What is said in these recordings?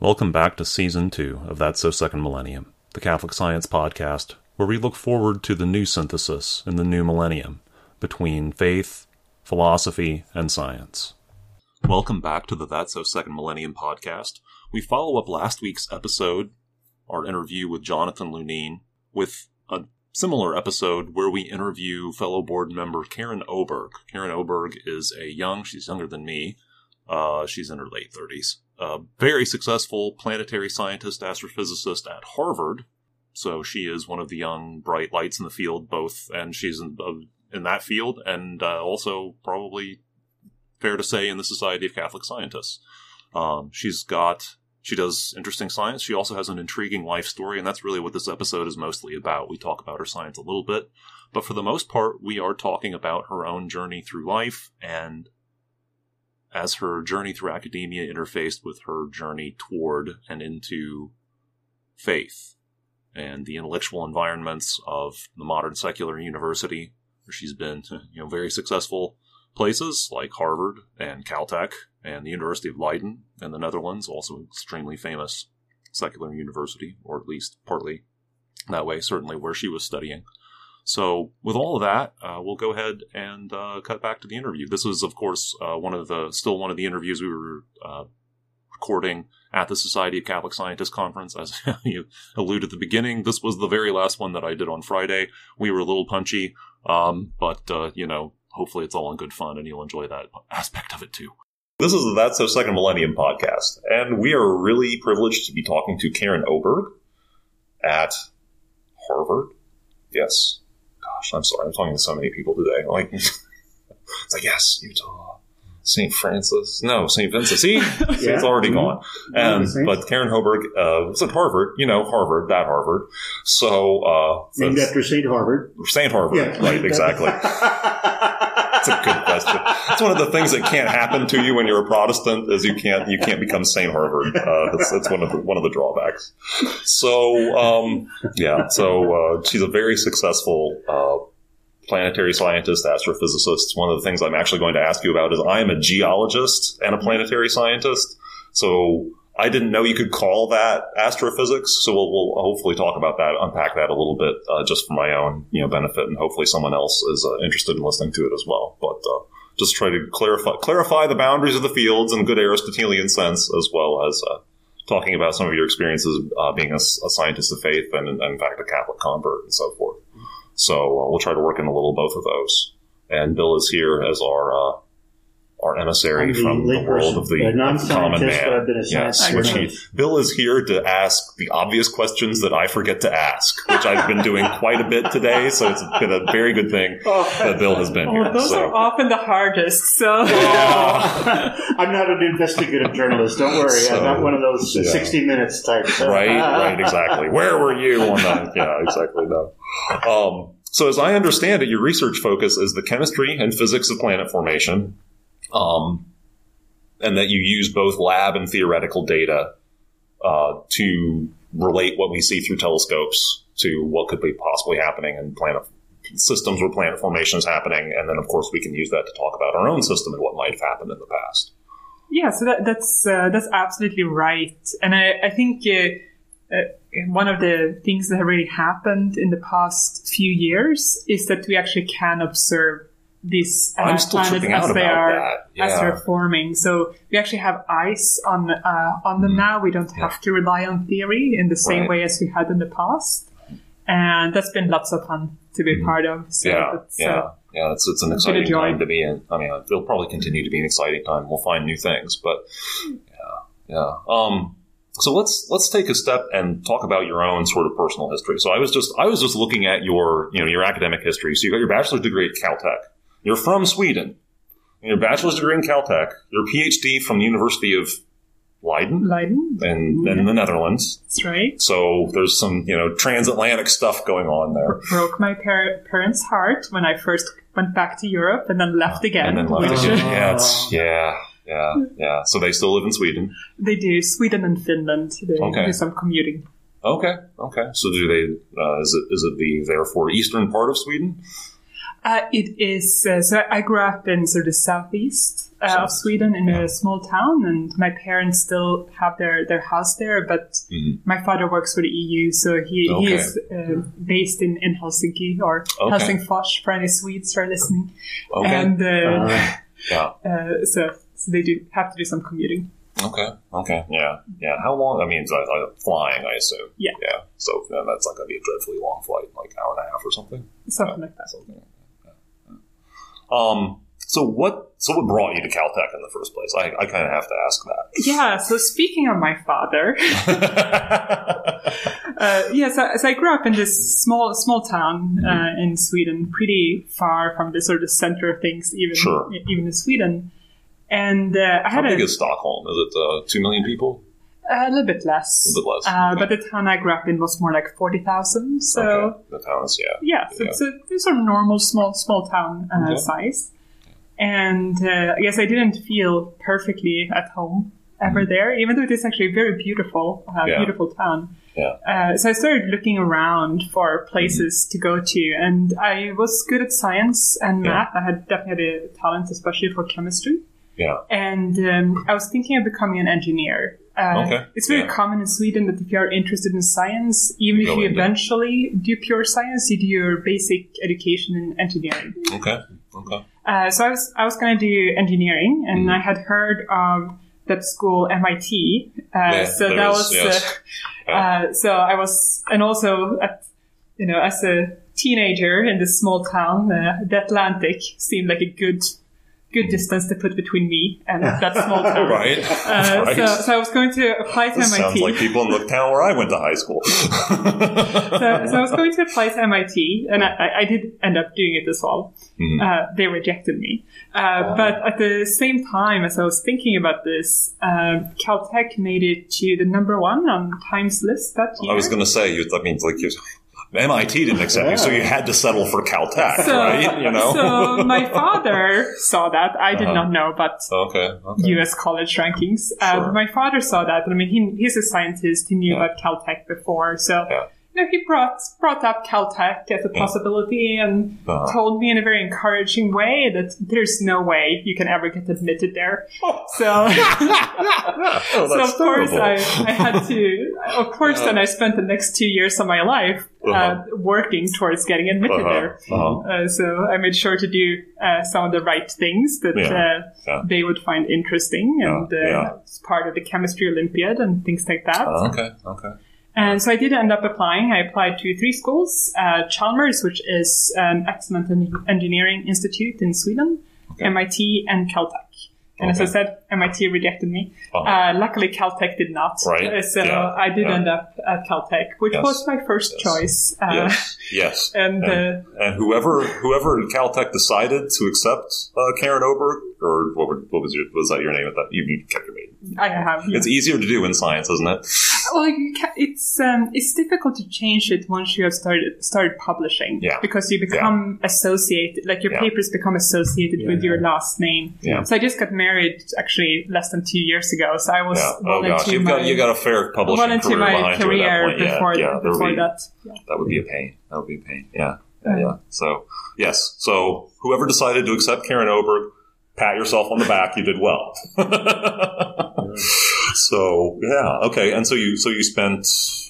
Welcome back to Season 2 of That's So Second Millennium, the Catholic Science Podcast, where we look forward to the new synthesis in the new millennium between faith, philosophy, and science. Welcome back to the That's So Second Millennium podcast. We follow up last week's episode, our interview with Jonathan Lunine, with a similar episode where we interview fellow board member Karin Öberg. Karin Öberg is a young, she's younger than me, uh, she's in her late 30s, a very successful planetary scientist, astrophysicist at Harvard. So she is one of the young, bright lights in the field, both, and she's in, uh, in that field, and uh, also probably fair to say in the Society of Catholic Scientists. Um, she's got she does interesting science. She also has an intriguing life story, and that's really what this episode is mostly about. We talk about her science a little bit, but for the most part, we are talking about her own journey through life and as her journey through academia interfaced with her journey toward and into faith and the intellectual environments of the modern secular university, where she's been, you know, very successful places like Harvard and Caltech and the University of Leiden in the Netherlands, also extremely famous secular university, or at least partly that way, certainly where she was studying. So, with all of that, uh, we'll go ahead and uh, cut back to the interview. This is, of course, uh, one of the still one of the interviews we were uh, recording at the Society of Catholic Scientists conference. As you alluded at the beginning, this was the very last one that I did on Friday. We were a little punchy, um, but uh, you know, hopefully, it's all in good fun, and you'll enjoy that aspect of it too. This is the That's So Second Millennium podcast, and we are really privileged to be talking to Karin Öberg at Harvard. Yes, gosh, I'm sorry, I'm talking to so many people today. Like, it's like, yes, Utah, St. Francis, no, St. Vincent. See, yeah. it's already gone. And but Karen Oberg uh, was at Harvard, you know, Harvard, that Harvard. So uh, named after St. Harvard. St. Harvard, yeah. right? Exactly. That's a good question. It's one of the things that can't happen to you when you're a Protestant is you can't you can't become Saint Harvard. Uh, that's, that's one of the one of the drawbacks. So um, yeah, so uh, she's a very successful uh, planetary scientist, astrophysicist. One of the things I'm actually going to ask you about is I am a geologist and a planetary scientist. So I didn't know you could call that astrophysics, so we'll, we'll hopefully talk about that, unpack that a little bit, uh, just for my own you know benefit, and hopefully someone else is uh, interested in listening to it as well. But uh, just try to clarify clarify the boundaries of the fields in good Aristotelian sense, as well as uh, talking about some of your experiences uh, being a, a, scientist of faith and, and, in fact, a Catholic convert and so forth. So uh, we'll try to work in a little both of those. And Bill is here as our our emissary the from the world of the, the common man. yes, which he, Bill is here to ask the obvious questions that I forget to ask, which I've been doing quite a bit today. So it's been a very good thing oh. that Bill has been oh, here. Those so. are often the hardest. So yeah. I'm not an investigative journalist. Don't worry, so, I'm not one of those yeah. 60 minutes types. So. Right, right, exactly. Where were you on that? Yeah, exactly. No. Um, so, as I understand it, your research focus is the chemistry and physics of planet formation, um, and that you use both lab and theoretical data uh, to relate what we see through telescopes to what could be possibly happening in planet systems where planet formation is happening, and then of course we can use that to talk about our own system and what might have happened in the past. Yeah, so that, that's uh, that's absolutely right, and I, I think. Uh, uh, one of the things that have really happened in the past few years is that we actually can observe these uh, planets as they are yeah. as they're forming. So we actually have ice on uh, on them mm. now. We don't have to rely on theory in the same right. way as we had in the past, and that's been lots of fun to be mm. part of. So yeah, yeah. Uh, yeah, it's, it's an exciting time to be in. I mean, it'll probably continue to be an exciting time. We'll find new things, but yeah, yeah. Um, so let's let's take a step and talk about your own sort of personal history. So I was just I was just looking at your you know your academic history. So you got your bachelor's degree at Caltech. You're from Sweden. Your bachelor's degree in Caltech. Your PhD from the University of Leiden, Leiden, and in the Netherlands. That's right. So there's some you know transatlantic stuff going on there. Broke my par- parents' heart when I first went back to Europe and then left again. And then left again. yeah, yeah, yeah, yeah. So they still live in Sweden. They do. Sweden and Finland. They okay. do some commuting. Okay. Okay. So do they? Uh, is it is it the therefore eastern part of Sweden? Uh, it is. Uh, so I grew up in sort of the southeast uh, of Sweden in a small town, and my parents still have their, their house there. But Mhm. my father works for the EU, so he, Okay. he is uh, based in, in Helsinki or Okay. Helsingfors for any Swedes who are listening. Okay. And uh, yeah. uh, so, so they do have to do some commuting. Okay. Okay. Yeah. Yeah. How long? I mean, it's, uh, uh, flying, I assume. Yeah. Yeah. So yeah, that's not going to be a dreadfully long flight, like hour and a half or something. Something like that. Something like that. Yeah. Yeah. Um. So what? So what brought you to Caltech in the first place? I, I kind of have to ask that. Yeah, so speaking of my father. Uh, yeah, so, so I grew up in this small small town Mm-hmm. uh, in Sweden, pretty far from the sort of center of things, even Sure. even in Sweden. And uh, I How had a, big is Stockholm? Is it uh, two million people? A little bit less, A little bit less, Uh, okay. but the town I grew up in was more like forty thousand. So okay. The towns, yeah. yeah, so Yeah. it's a it's sort of normal small small town uh, size. And uh, I guess I didn't feel perfectly at home ever there, even though it is actually a very beautiful, uh, Mm-hmm. Yeah. beautiful town. Yeah. Uh, so I started looking around for places to go to, and I was good at science and math. I had definitely had a talent, especially for chemistry. Yeah. And um, I was thinking of becoming an engineer. Uh, Okay. It's very Yeah. common in Sweden that if you are interested in science, even if you eventually do pure science, you do your basic education in engineering. Okay. Okay. Uh, so I was I was going to do engineering, and Mhm. I had heard of that school MIT. Uh, Yeah, so there that is, was yes. uh, uh, so I was, and also at you know as a teenager in this small town, uh, the Atlantic seemed like a good good distance to put between me and that small town. Right. Uh, right. so, so I was going to apply to This MIT. sounds like people in the town where I went to high school. so, so I was going to apply to MIT, and I, I did end up doing it as well. Mhm. Uh, they rejected me. Uh, But at the same time, as I was thinking about this, uh, Caltech made it to the number one on Times list that year. I was going to say, you, that means like you, MIT didn't accept you, so you had to settle for Caltech, so, right? You know. so my father saw that. I did Uh-huh. not know about okay. okay. U.S. college rankings. Uh, Sure. but my father saw that, I mean, he, he's a scientist. He knew Yeah. about Caltech before, so Yeah. You know, he brought brought up Caltech as a possibility and Uh-huh. told me in a very encouraging way that there's no way you can ever get admitted there. So, oh, so of course. I, I had to. Of course, then I spent the next two years of my life uh, Uh-huh. working towards getting admitted Uh-huh. there. Uh-huh. Uh, so I made sure to do uh, some of the right things that Yeah. uh, Yeah. they would find interesting, and uh, yeah. it's part of the chemistry Olympiad and things like that. Oh, okay. Okay. And so I did end up applying. I applied to three schools: uh, Chalmers, which is an excellent en- engineering institute in Sweden, Okay. MIT, and Caltech. And as I said, MIT rejected me. Uh-huh. Uh, luckily, Caltech did not. Right. Uh, So Yeah. I did Yeah. end up at Caltech, which Yes. was my first Yes. choice. Uh, Yes. Yes. And, and, uh, and whoever whoever at Caltech decided to accept uh, Karin Öberg, or what, were- what was your was that your name at that? You, you kept your name. I have. yeah. It's easier to do in science, isn't it? Well, you ca it's um, it's difficult to change it once you have started started publishing. Yeah. Because you become associated, like your Yeah. papers become associated with your last name. Yeah. So I just got married actually less than two years ago. So I was Yeah. well Oh gosh, into you've my got you got a fair publishing well into career my behind you at career that point. before yeah, yeah, before be- that. Yeah. That would be a pain. That would be a pain. Yeah. Yeah. yeah. So, yes. So, whoever decided to accept Karin Öberg, pat yourself on the back. You did well. so, yeah. Okay. And so you, so you spent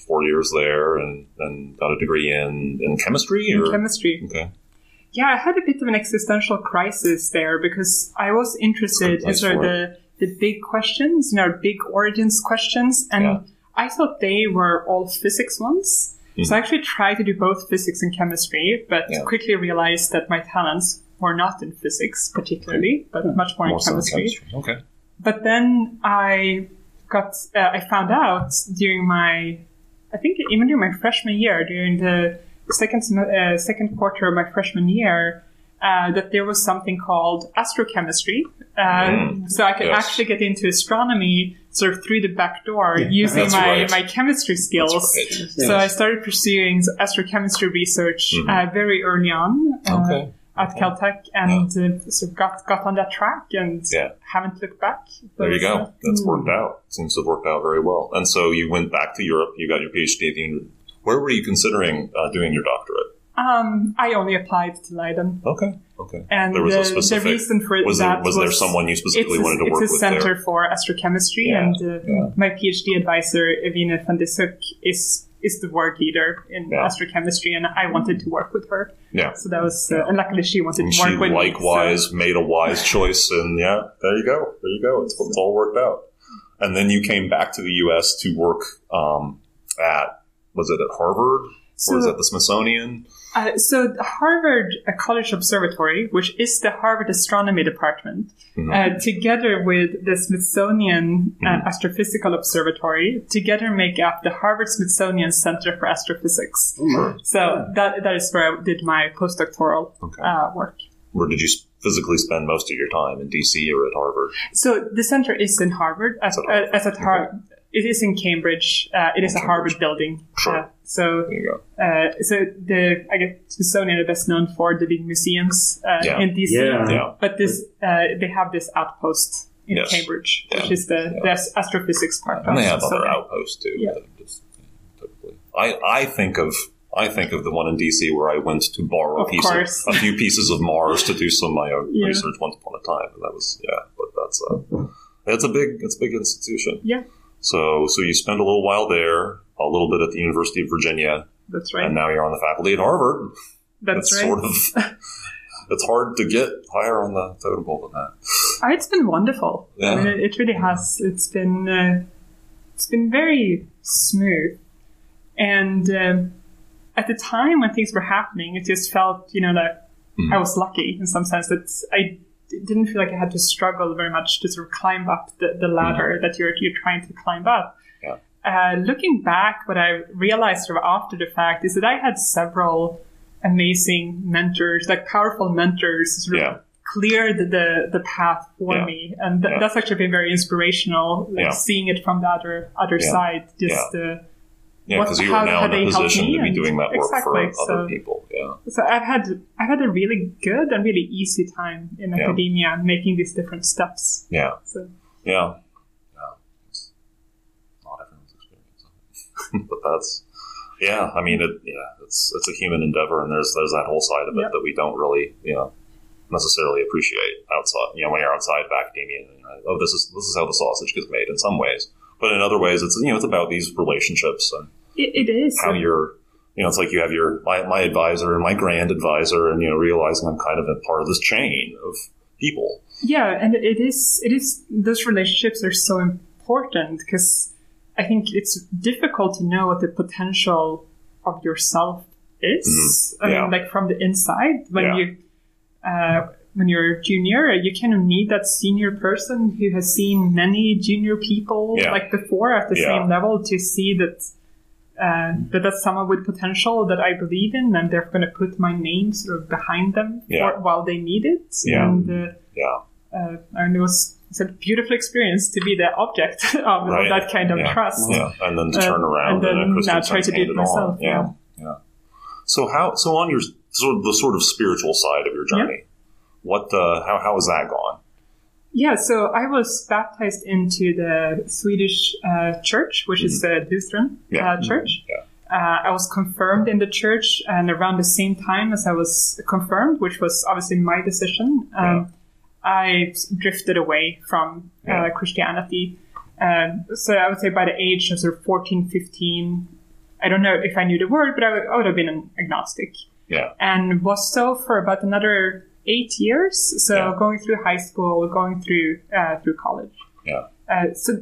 four years there and, and got a degree in, in chemistry or? Chemistry. Okay. Yeah, I had a bit of an existential crisis there because I was interested in sort of the, the big questions, you know, big origins questions, and Yeah. I thought they were all physics ones. So I actually tried to do both physics and chemistry, but Hmm. Yeah. quickly realized that my talents were not in physics particularly, but much more, More in chemistry. chemistry. Okay. But then I got, uh, I found out during my, I think even during my freshman year, during the second uh, second quarter of my freshman year, uh, that there was something called astrochemistry. Uh, So I could Mm. Yes. actually get into astronomy sort of through the back door using That's my, right. my chemistry skills. That's right. So I started pursuing astrochemistry research uh, very early on. uh, Mm-hmm. Okay. At Caltech, and uh, so got got on that track, and Yeah. haven't looked back. There you But, uh, go. That's worked out. Seems to have worked out very well. And so you went back to Europe. You got your PhD at the university. Where were you considering uh, doing your doctorate? Um, I only applied to Leiden. Okay. Okay. And There was a the, specific- the reason for Was that there was, was there someone you specifically a, wanted to work with? it's a center there? for astrochemistry, Yeah, and uh, yeah. my PhD advisor Ewine van Dishoeck is is the work leader in Yeah. astrochemistry, and I wanted to work with her. Yeah. So that was, uh, and luckily she wanted And to work with me. She likewise me. made a wise choice, and yeah, there you go, there you go. It's, it's all worked out. And then you came back to the U.S. to work um, at was it at Harvard So, or was it the Smithsonian? Uh, so the Harvard uh, College Observatory, which is the Harvard Astronomy Department, Mhm. uh, together with the Smithsonian uh, Mhm. Astrophysical Observatory, together make up the Harvard Smithsonian Center for Astrophysics. Sure. So that that is where I did my postdoctoral Okay. uh, work. Where did you physically spend most of your time in D.C. or at Harvard? So the center is in Harvard, as, Harvard. uh, as at Har- It is in Cambridge. Uh, it is a Cambridge. Harvard building. Sure. Uh, so, There uh, so the I guess Smithsonian are best known for the big museums uh, Yeah. in DC. Yeah. Yeah. But this, uh, they have this outpost in Yes. Cambridge, Yeah. which is the, Yeah. the astrophysics part. And they have other Smithsonian. outposts too. Yeah. but just. I, I think of I think of the one in DC where I went to borrow a, piece of, a few pieces of Mars to do some of my own Yeah. research once upon a time, and that was yeah. But that's a it's a big it's a big institution. Yeah, So so you spend a little while there, a little bit at the University of Virginia, that's right. and now you're on the faculty at Harvard. that's right. sort of it's hard to get higher on the totem pole than that. Uh, It's been wonderful. Yeah. I mean, it, really has. It's been uh, it's been very smooth, and um, at the time when things were happening, it just felt you know that Mhm. I was lucky in some sense that I didn't feel like I had to struggle very much to sort of climb up the, the ladder that you're you're trying to climb up. Yeah. Uh, looking back, what I realized sort of after the fact is that I had several amazing mentors, like powerful mentors, sort of cleared the the path for Yeah. me, and th- Yeah. that's actually been very inspirational. Like Yeah. seeing it from the other other Yeah. side, just uh, Yeah, because you are now in a position to be doing that work exactly, for other so- people. Yeah. so I've had I've had a really good and really easy time in Yeah. academia making these different steps. Yeah. So Yeah. Yeah. It's not everyone's experience. but that's yeah, I mean it yeah, it's it's a human endeavor and there's there's that whole side of it Yep. that we don't really, you know, necessarily appreciate outside you know, when you're outside of academia you know, oh this is this is how the sausage gets made in some ways. But in other ways it's you know, it's about these relationships and it, it is. how you're you know, it's like you have your my, my advisor and my grand advisor and you know, realizing I'm kind of a part of this chain of people. Yeah, and it is it is those relationships are so important because I think it's difficult to know what the potential of yourself is. Mhm. I mean, like from the inside when Yeah. you uh, when you're a junior, you kind of need that senior person who has seen many junior people Yeah. like before at the Yeah. same level to see that. Uh, that that's someone with potential that I believe in, and they're going to put my name sort of behind them Yeah. for, while they need it. Yeah. And uh, Yeah. uh, and it was it's a beautiful experience to be the object of, Right. that kind of Yeah. trust. Yeah, and then to Uh, turn around and then in now try to do it myself, Yeah, yeah. So how? So on your sort of the sort of spiritual side of your journey, what? Uh, how how has that gone? Yeah, so I was baptized into the Swedish uh, church, which is the Lutheran Mm-hmm. Yeah. uh, church. Yeah. Uh, I was confirmed in the church, and around the same time as I was confirmed, which was obviously my decision, um, I drifted away from Yeah. uh, Christianity. Um, so I would say by the age of sort of 14, 15, I don't know if I knew the word, but I would, I would have been an agnostic. Yeah, and was so for about another eight years. So Yeah. going through high school, going through uh, through college. yeah, Uh, so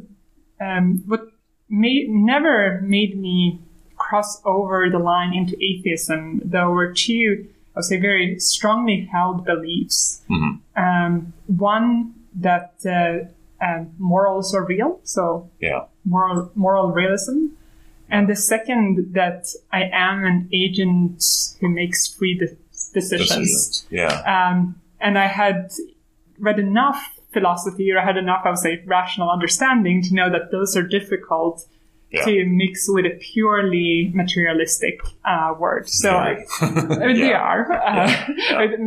um, what made, never made me cross over the line into atheism, though were two, I would say, very strongly held beliefs. Mhm. Um, one that uh, um, morals are real, so yeah, moral moral realism, and the second that I am an agent who makes free de- decisions. Yeah, Um, and I had read enough philosophy, or I had enough, I would say, rational understanding to know that those are difficult Yeah. to mix with a purely materialistic uh, word. So I, I mean, they are. Uh,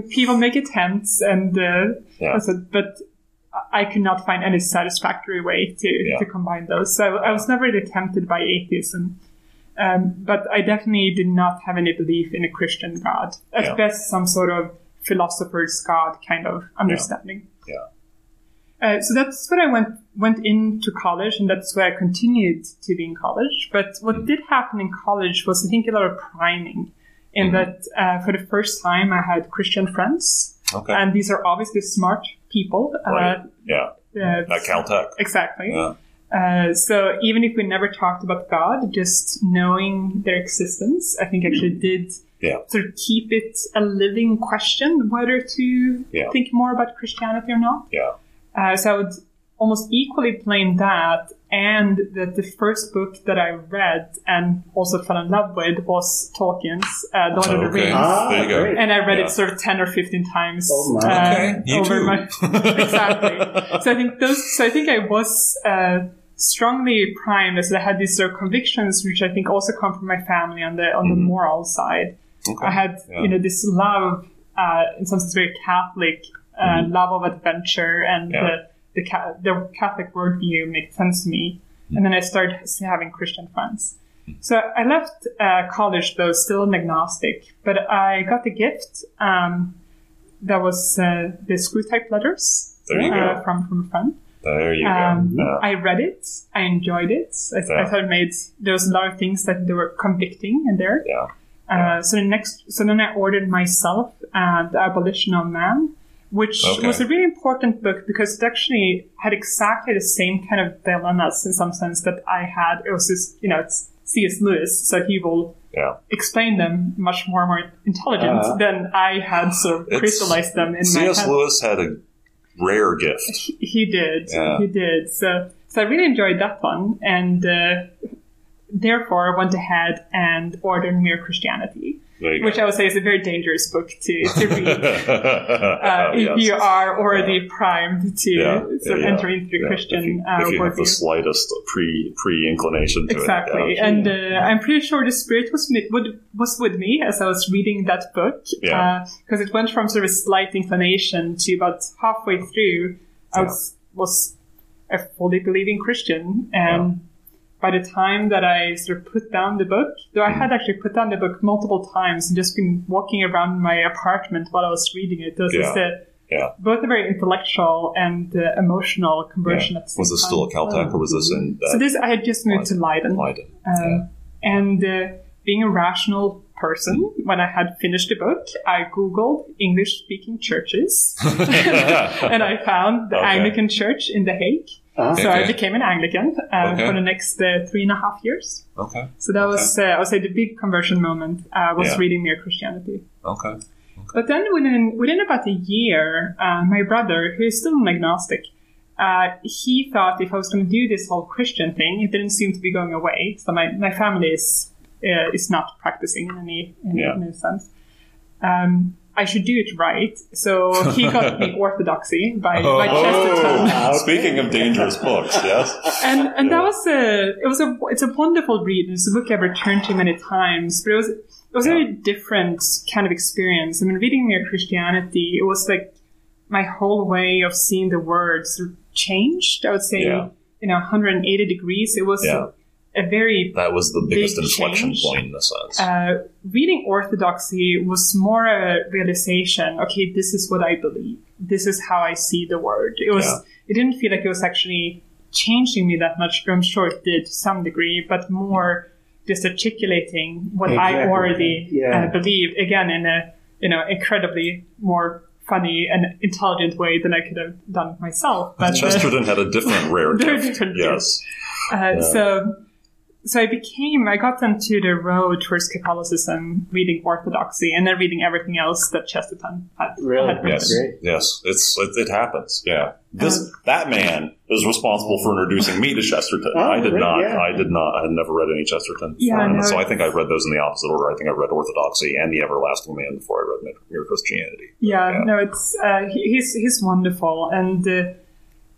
People make attempts, and uh, Yeah. I but I could not find any satisfactory way to, Yeah. to combine those. So I was never really tempted by atheism. Um, but I definitely did not have any belief in a Christian God. At Yeah. best, some sort of philosopher's God kind of understanding. Yeah. Uh, so that's what I went went into college, and that's where I continued to be in college. But what Mm-hmm. did happen in college was, I think, a lot of priming. In Mhm. that, uh, for the first time, I had Christian friends, Okay. and these are obviously smart people. right. Uh, yeah. uh, At Caltech. exactly. Yeah. Uh, so even if we never talked about God, just knowing their existence, I think actually did Yeah. sort of keep it a living question whether to Yeah. think more about Christianity or not. Yeah. Uh, so I would almost equally blame that and that the first book that I read and also fell in love with was Tolkien's uh, Lord of the Rings. Ah, There you go. great. And I read Yeah. it sort of 10 or 15 times. Oh, my. uh, Okay, you over too. my exactly. So I think those. So I think I was uh, strongly primed as I had these sort of convictions, which I think also come from my family on the on the moral side. Okay. I had Yeah. you know this love, uh, in some sense, very Catholic uh, love of adventure, and Yeah. the the, ca- the Catholic worldview made sense to me. And then I started having Christian friends. So I left uh, college though still an agnostic, but I got a gift. Um, that was uh, the Screwtape Letters uh, from from a friend. There you Um, go. Yeah. I read it. I enjoyed it. I, I Yeah. thought it made there was a lot of things that they were convicting in there. Yeah. Uh, so the next, so then I ordered myself uh, the Abolition of Man, which Okay. was a really important book because it actually had exactly the same kind of dilemmas in some sense that I had. It was just, you know, it's C.S. Lewis, so he will Yeah. explain them much more more intelligent Uh-huh. than I had sort of crystallized them in my C.S. Lewis had a rare gift. He did. Yeah. He did. So, so I really enjoyed that one, and uh, therefore I went ahead and ordered Mere Christianity, which. I would say is a very dangerous book to, to read. Uh, Yes. If you are already primed to Yeah, sort of enter into the. Christian if you, uh, if you have the slightest pre pre inclination to Exactly, it. Yeah. and uh, I'm pretty sure the spirit was mi- would, was with me as I was reading that book because it went from sort of a slight inclination to about halfway through. I was was a fully believing Christian, and by the time that I sort of put down the book, though I had actually put down the book multiple times and just been walking around my apartment while I was reading it, it was just Yeah. a, Yeah. both a very intellectual and uh, emotional conversion at the same Was this time. still at Caltech or was this in uh, So this, I had just moved to Leiden. Leiden? Um, And uh, being a rational person, when I had finished the book, I Googled English speaking churches. and I found the Okay. Anglican Church in The Hague. So I became an Anglican uh, Okay. for the next uh, three and a half years. Okay. So that was, uh, I would say, the big conversion moment uh, was Yeah. reading Mere Christianity. Okay. But then within within about a year, uh, my brother, who is still an agnostic, uh, he thought if I was going to do this whole Christian thing, it didn't seem to be going away. So my, my family is uh, is not practicing in any in, Yeah. in any sense. Um, I should do it right. So he got me Orthodoxy by, by Chesterton. Oh. oh Speaking of dangerous books, yes. and and that was a it was a it's a wonderful read. It's a book I've returned to many times, but it was it was a very different kind of experience. I mean, reading Mere Christianity, it was like my whole way of seeing the words changed. I would say, Yeah. you know, 180 degrees. It was Yeah. A, a very That was the biggest Big inflection change. point in a sense. uh, reading Orthodoxy was more a realization. Okay, this is what I believe. This is how I see the word. It was. Yeah. It didn't feel like it was actually changing me that much. I'm sure it did to some degree, but more just articulating what I already Yeah. uh, believed. Again, in a you know incredibly more funny and intelligent way than I could have done myself. But uh, Chesterton had a different rare Very gift. different yes. uh, So, so I became, I got onto the road towards Catholicism, reading Orthodoxy, and then reading everything else that Chesterton had. Really? had. Yes. Great. Yes. It's it, it happens. Yeah. This Um, that man is responsible for introducing me to Chesterton. Oh, I did great, not. yeah. I did not. I had never read any Chesterton. Yeah, Um, no, so I think I read those in the opposite order. I think I read Orthodoxy and the Everlasting Man before I read Mere Christianity. Yeah, Yeah. no, it's uh, he- he's he's wonderful, and uh,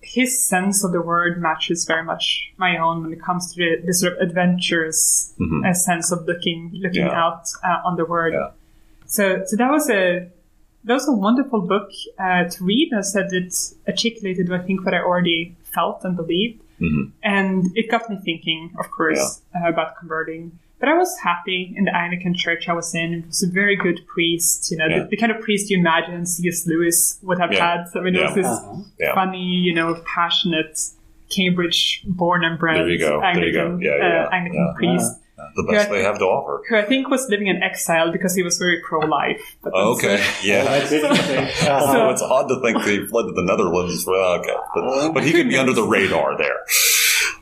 his sense of the word matches very much my own when it comes to the, the sort of adventurous Mhm. uh, sense of looking looking Yeah. out uh, on the word. Yeah. So, so that was a that was a wonderful book uh, to read. As I said, it articulated, I think, what I already felt and believed, Mhm. and it got me thinking, of course, uh, about converting. But I was happy in the Anglican church I was in. It was a very good priest, you know, Yeah. the, the kind of priest you imagine C.S. Lewis would have Yeah. had. I mean, it was this Uh-huh. Yeah. funny, you know, passionate Cambridge born and bred There you go. There you go. Anglican, Yeah, yeah, uh, Anglican priest. The best Yeah. they have to offer. Who I think was living in exile because he was very pro-life. But then- Okay. Well, Yeah. that's interesting. Uh, So- Oh, it's odd to think they fled to the Netherlands. For, okay, but, but he could be under the radar there.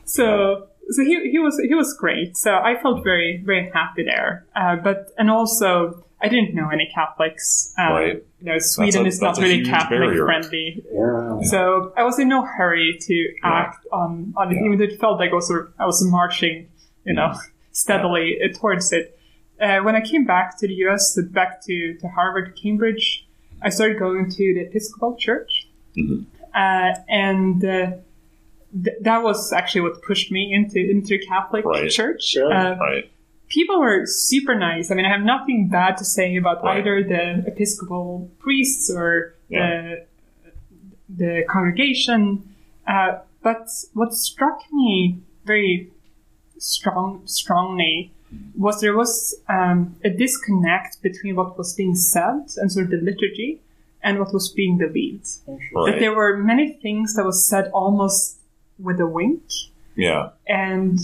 So so he he was he was great. So I felt very very happy there. Uh, but and also I didn't know any Catholics. Um, Right. You know, Sweden a- is not really Catholic barrier. friendly. yeah. So I was in no hurry to act on on it, Yeah. even though it felt like I was sort of- I was marching, you know, steadily uh, towards it. Uh, when I came back to the U.S., uh, back to, to Harvard, Cambridge, I started going to the Episcopal Church, Mhm. uh, and uh, th- that was actually what pushed me into into Catholic Right. Church. Sure. Uh, Right. people were super nice. I mean, I have nothing bad to say about Right. either the Episcopal priests or Yeah. the the congregation. Uh, but what struck me very strong, strongly was there was um, a disconnect between what was being said and sort of the liturgy and what was being believed. That there were many things that was said almost with a wink Yeah. and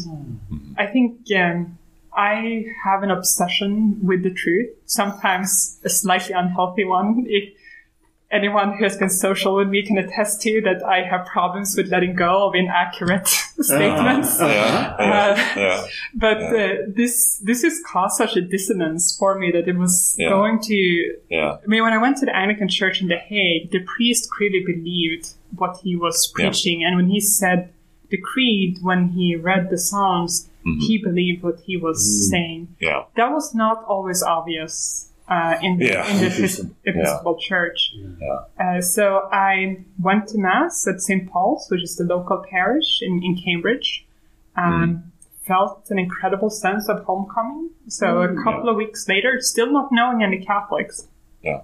I think um, I have an obsession with the truth, sometimes a slightly unhealthy one. If anyone who has been social with me can attest to that I have problems with letting go of inaccurate statements. Yeah. Yeah. yeah. But uh, this this has caused such a dissonance for me that it was going to Yeah. I mean, when I went to the Anglican church in The Hague, the priest clearly believed what he was preaching. And when he said the creed, when he read the Psalms, Mhm. he believed what he was saying. Yeah. That was not always obvious uh, in, the, Yeah. in the Epis- Episcopal Church. Yeah. Uh, so I went to Mass at St. Paul's, which is the local parish in, in Cambridge. Um, Felt an incredible sense of homecoming. So a couple of weeks later, still not knowing any Catholics, Yeah.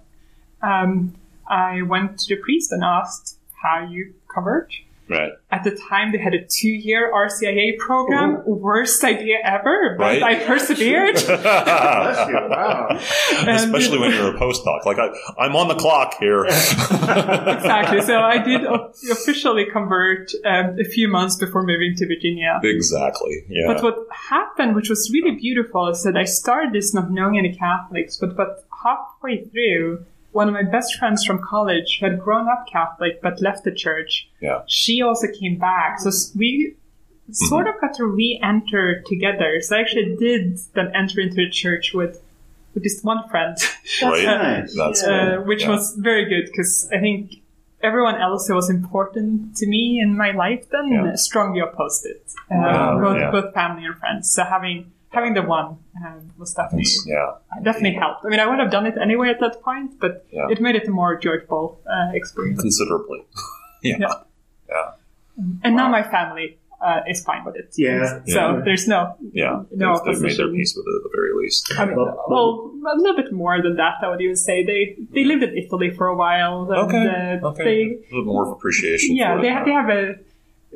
um, I went to the priest and asked how you convert. Right. At the time, they had a two-year RCIA program. Worst idea ever, but Right. I persevered. Bless you. Wow. Especially when you're a postdoc. Like I, I'm on the clock here. exactly. So I did officially convert um, a few months before moving to Virginia. exactly. Yeah. But what happened, which was really beautiful, is that I started this not knowing any Catholics, but but halfway through, one of my best friends from college who had grown up Catholic but left the church, yeah. she also came back. So we sort of got to re-enter together. So I actually did then enter into the church with with this one friend, Right. nice. That's uh, which yeah. was very good because I think everyone else who was important to me in my life then Yeah. strongly opposed it, uh, Wow. both Yeah. both family and friends. So having having the one um, was definitely yeah. definitely helped. I mean, I would have done it anyway at that point, but Yeah. it made it a more joyful uh, experience. Considerably. yeah. Yeah. Yeah. And now my family uh, is fine with it. Yeah. So Yeah. there's no Yeah. No they've, they've made their peace with it at the very least. I mean, Well- well, a little bit more than that, I would even say. They they lived in Italy for a while. And, Okay. uh, Okay. They, a little more of appreciation. yeah, for they it. have, they have a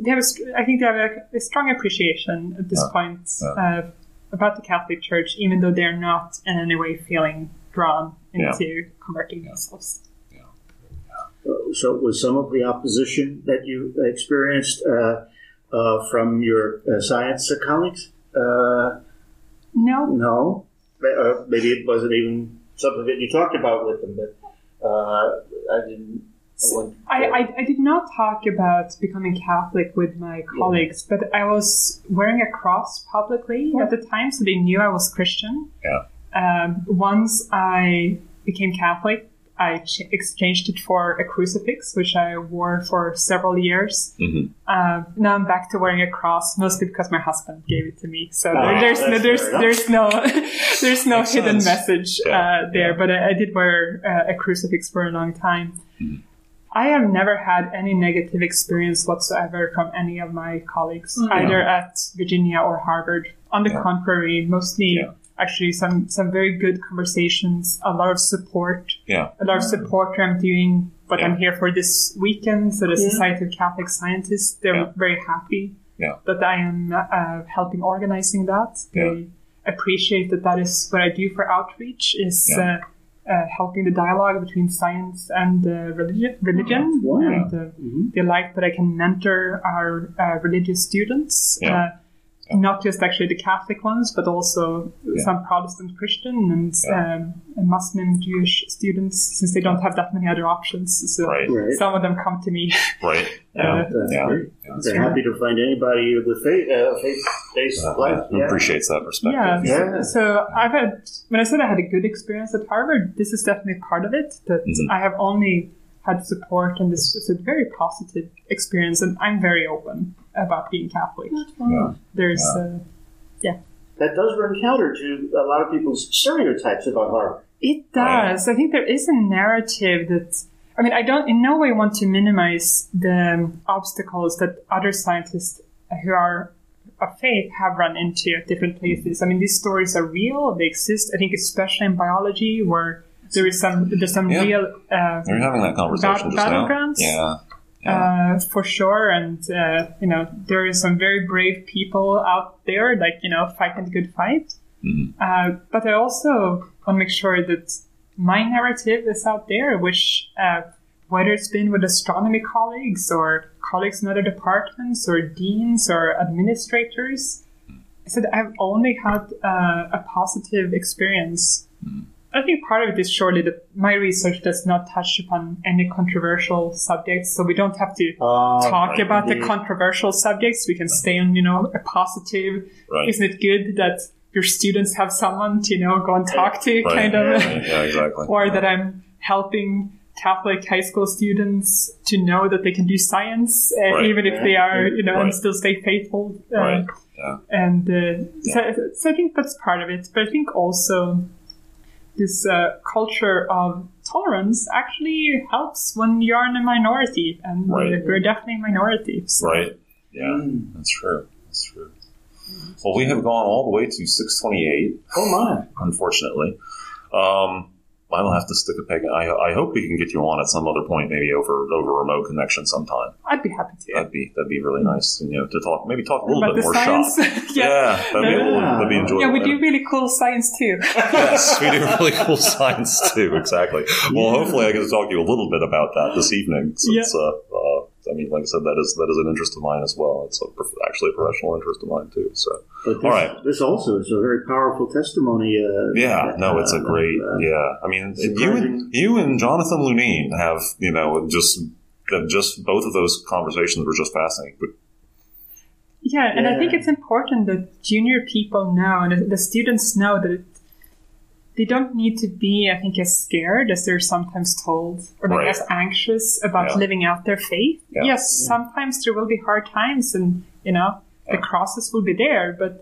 they have a, str- I think they have a, a strong appreciation at this Yeah. point Yeah. uh, about the Catholic Church, even though they're not in any way feeling drawn Yeah. into converting themselves. Yeah. So, was some of the opposition that you experienced uh, uh, from your uh, science colleagues? Uh, No, no, uh, maybe it wasn't even something that you talked about with them, but uh, I didn't. I I, I, I did not talk about becoming Catholic with my colleagues, but I was wearing a cross publicly at the time, so they knew I was Christian. Yeah. Um, once I became Catholic, I ch- exchanged it for a crucifix, which I wore for several years. Mhm. Um, now I'm back to wearing a cross, mostly because my husband gave it to me. So Ah, there, there's no, there's there's no there's no hidden message Yeah, uh, there. yeah. But I, I did wear uh, a crucifix for a long time. Mm-hmm. I have never had any negative experience whatsoever from any of my colleagues, either at Virginia or Harvard. On the Yeah. contrary, mostly Yeah. actually some some very good conversations, a lot of support, Yeah. a lot of support where I'm doing what Yeah. I'm here for this weekend. So the Society of Catholic Scientists, they're Yeah. very happy Yeah. that I am uh, helping organizing that. They, Yeah. appreciate that that is what I do for outreach is Yeah. uh, uh, helping the dialogue between science and uh, religion. religion. Wow. And uh, Mhm. they like that I can mentor our uh, religious students. Yeah. Uh, not just actually the Catholic ones, but also Yeah. some Protestant Christian and Yeah. um, Muslim Jewish students, since they don't have that many other options. So Right. Right. some of them come to me. Right. Uh, Yeah. That's Yeah. great. They're happy to find anybody with faith, uh, faith-based life. Who appreciates that perspective. Yeah. Yeah. So I've had when I said I had a good experience at Harvard, this is definitely part of it. That Mhm. I have only had support, and this is a very positive experience, and I'm very open about being Catholic. Yeah. There's Yeah. uh, That does run counter to a lot of people's stereotypes about Harvard. It Right. does. I think there is a narrative that. I mean, I don't in no way want to minimize the obstacles that other scientists who are of faith have run into at different places. I mean, these stories are real; they exist. I think, especially in biology, where there is some there's some Yeah. real uh, We were having that conversation Bat- battlegrounds? Yeah. Yeah. uh, for sure. And uh, you know, there is some very brave people out there, like you know, fighting the good fight. Mhm. Uh, but I also want to make sure that my narrative is out there, which uh, whether it's been with astronomy colleagues or colleagues in other departments or deans or administrators, I said I've only had uh, a positive experience. I think part of it is surely that my research does not touch upon any controversial subjects, so we don't have to Uh, talk right, about the controversial subjects. We can stay on, you know, a positive. Right. Isn't it good that your students have someone to, you know, go and talk to, Right. kind of, Yeah, yeah, exactly. or that I'm helping Catholic high school students to know that they can do science, uh, Right. even if they are, you know, Right. and still stay faithful. Uh, Right. Yeah. and uh, so, so I think that's part of it. But I think also this uh, culture of tolerance actually helps when you're in a minority, and uh, Right. we're definitely a minority. So. Right. Yeah. Mm. That's true. That's true. Well, we have gone all the way to 628, Oh my! unfortunately. Um, I will have to stick a peg. in. I, I hope we can get you on at some other point, maybe over over remote connection sometime. I'd be happy to. That'd be that'd be really nice. You know, to talk maybe talk a little About bit the more science, shop. yeah. Yeah, that'd be, Yeah. that'd be enjoyable. Yeah, we do really cool science too. yes, we do really cool science too. Exactly. Well, Yeah. hopefully, I get to talk to you a little bit about that this evening. Since, uh, uh, I mean, like I said, that is that is an interest of mine as well. It's a, actually a professional interest of mine too. So, this, All right. this also is a very powerful testimony. Uh, yeah, no, it's a uh, great. uh, yeah, I mean, you and you and Jonathan Lunine have you know just just both of those conversations were just fascinating. But Yeah, and I think it's important that junior people know and the- the students know that they don't need to be, I think, as scared as they're sometimes told or like Right. as anxious about Yeah. living out their faith. Yeah. Yes, sometimes there will be hard times and, you know, the crosses will be there, but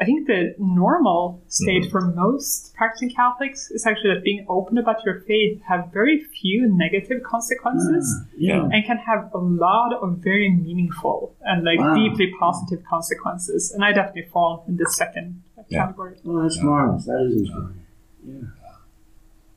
I think the normal state Mhm. for most practicing Catholics is actually that being open about your faith have very few negative consequences Yeah. and can have a lot of very meaningful and like Wow. deeply positive consequences. And I definitely fall in the second Yeah. category. Oh, that's marvelous. That is inspiring. Yeah.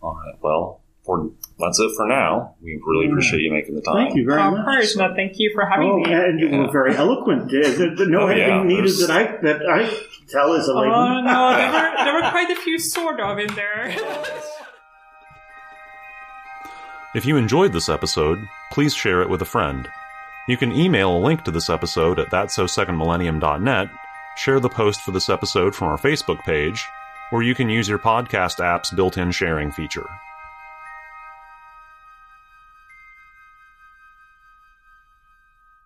all right, well, for that's it for now. We really appreciate you making the time. Thank you very Of much. course, no, thank you for having Oh, me. and you Yeah. were very eloquent. Uh, the- the- no Oh, yeah, editing needed that I that I tell as a Oh no, there were, there were quite a few sort of in there. If you enjoyed this episode, please share it with a friend. You can email a link to this episode at thatsosecondmillennium.net, share the post for this episode from our Facebook page, or you can use your podcast app's built in sharing feature.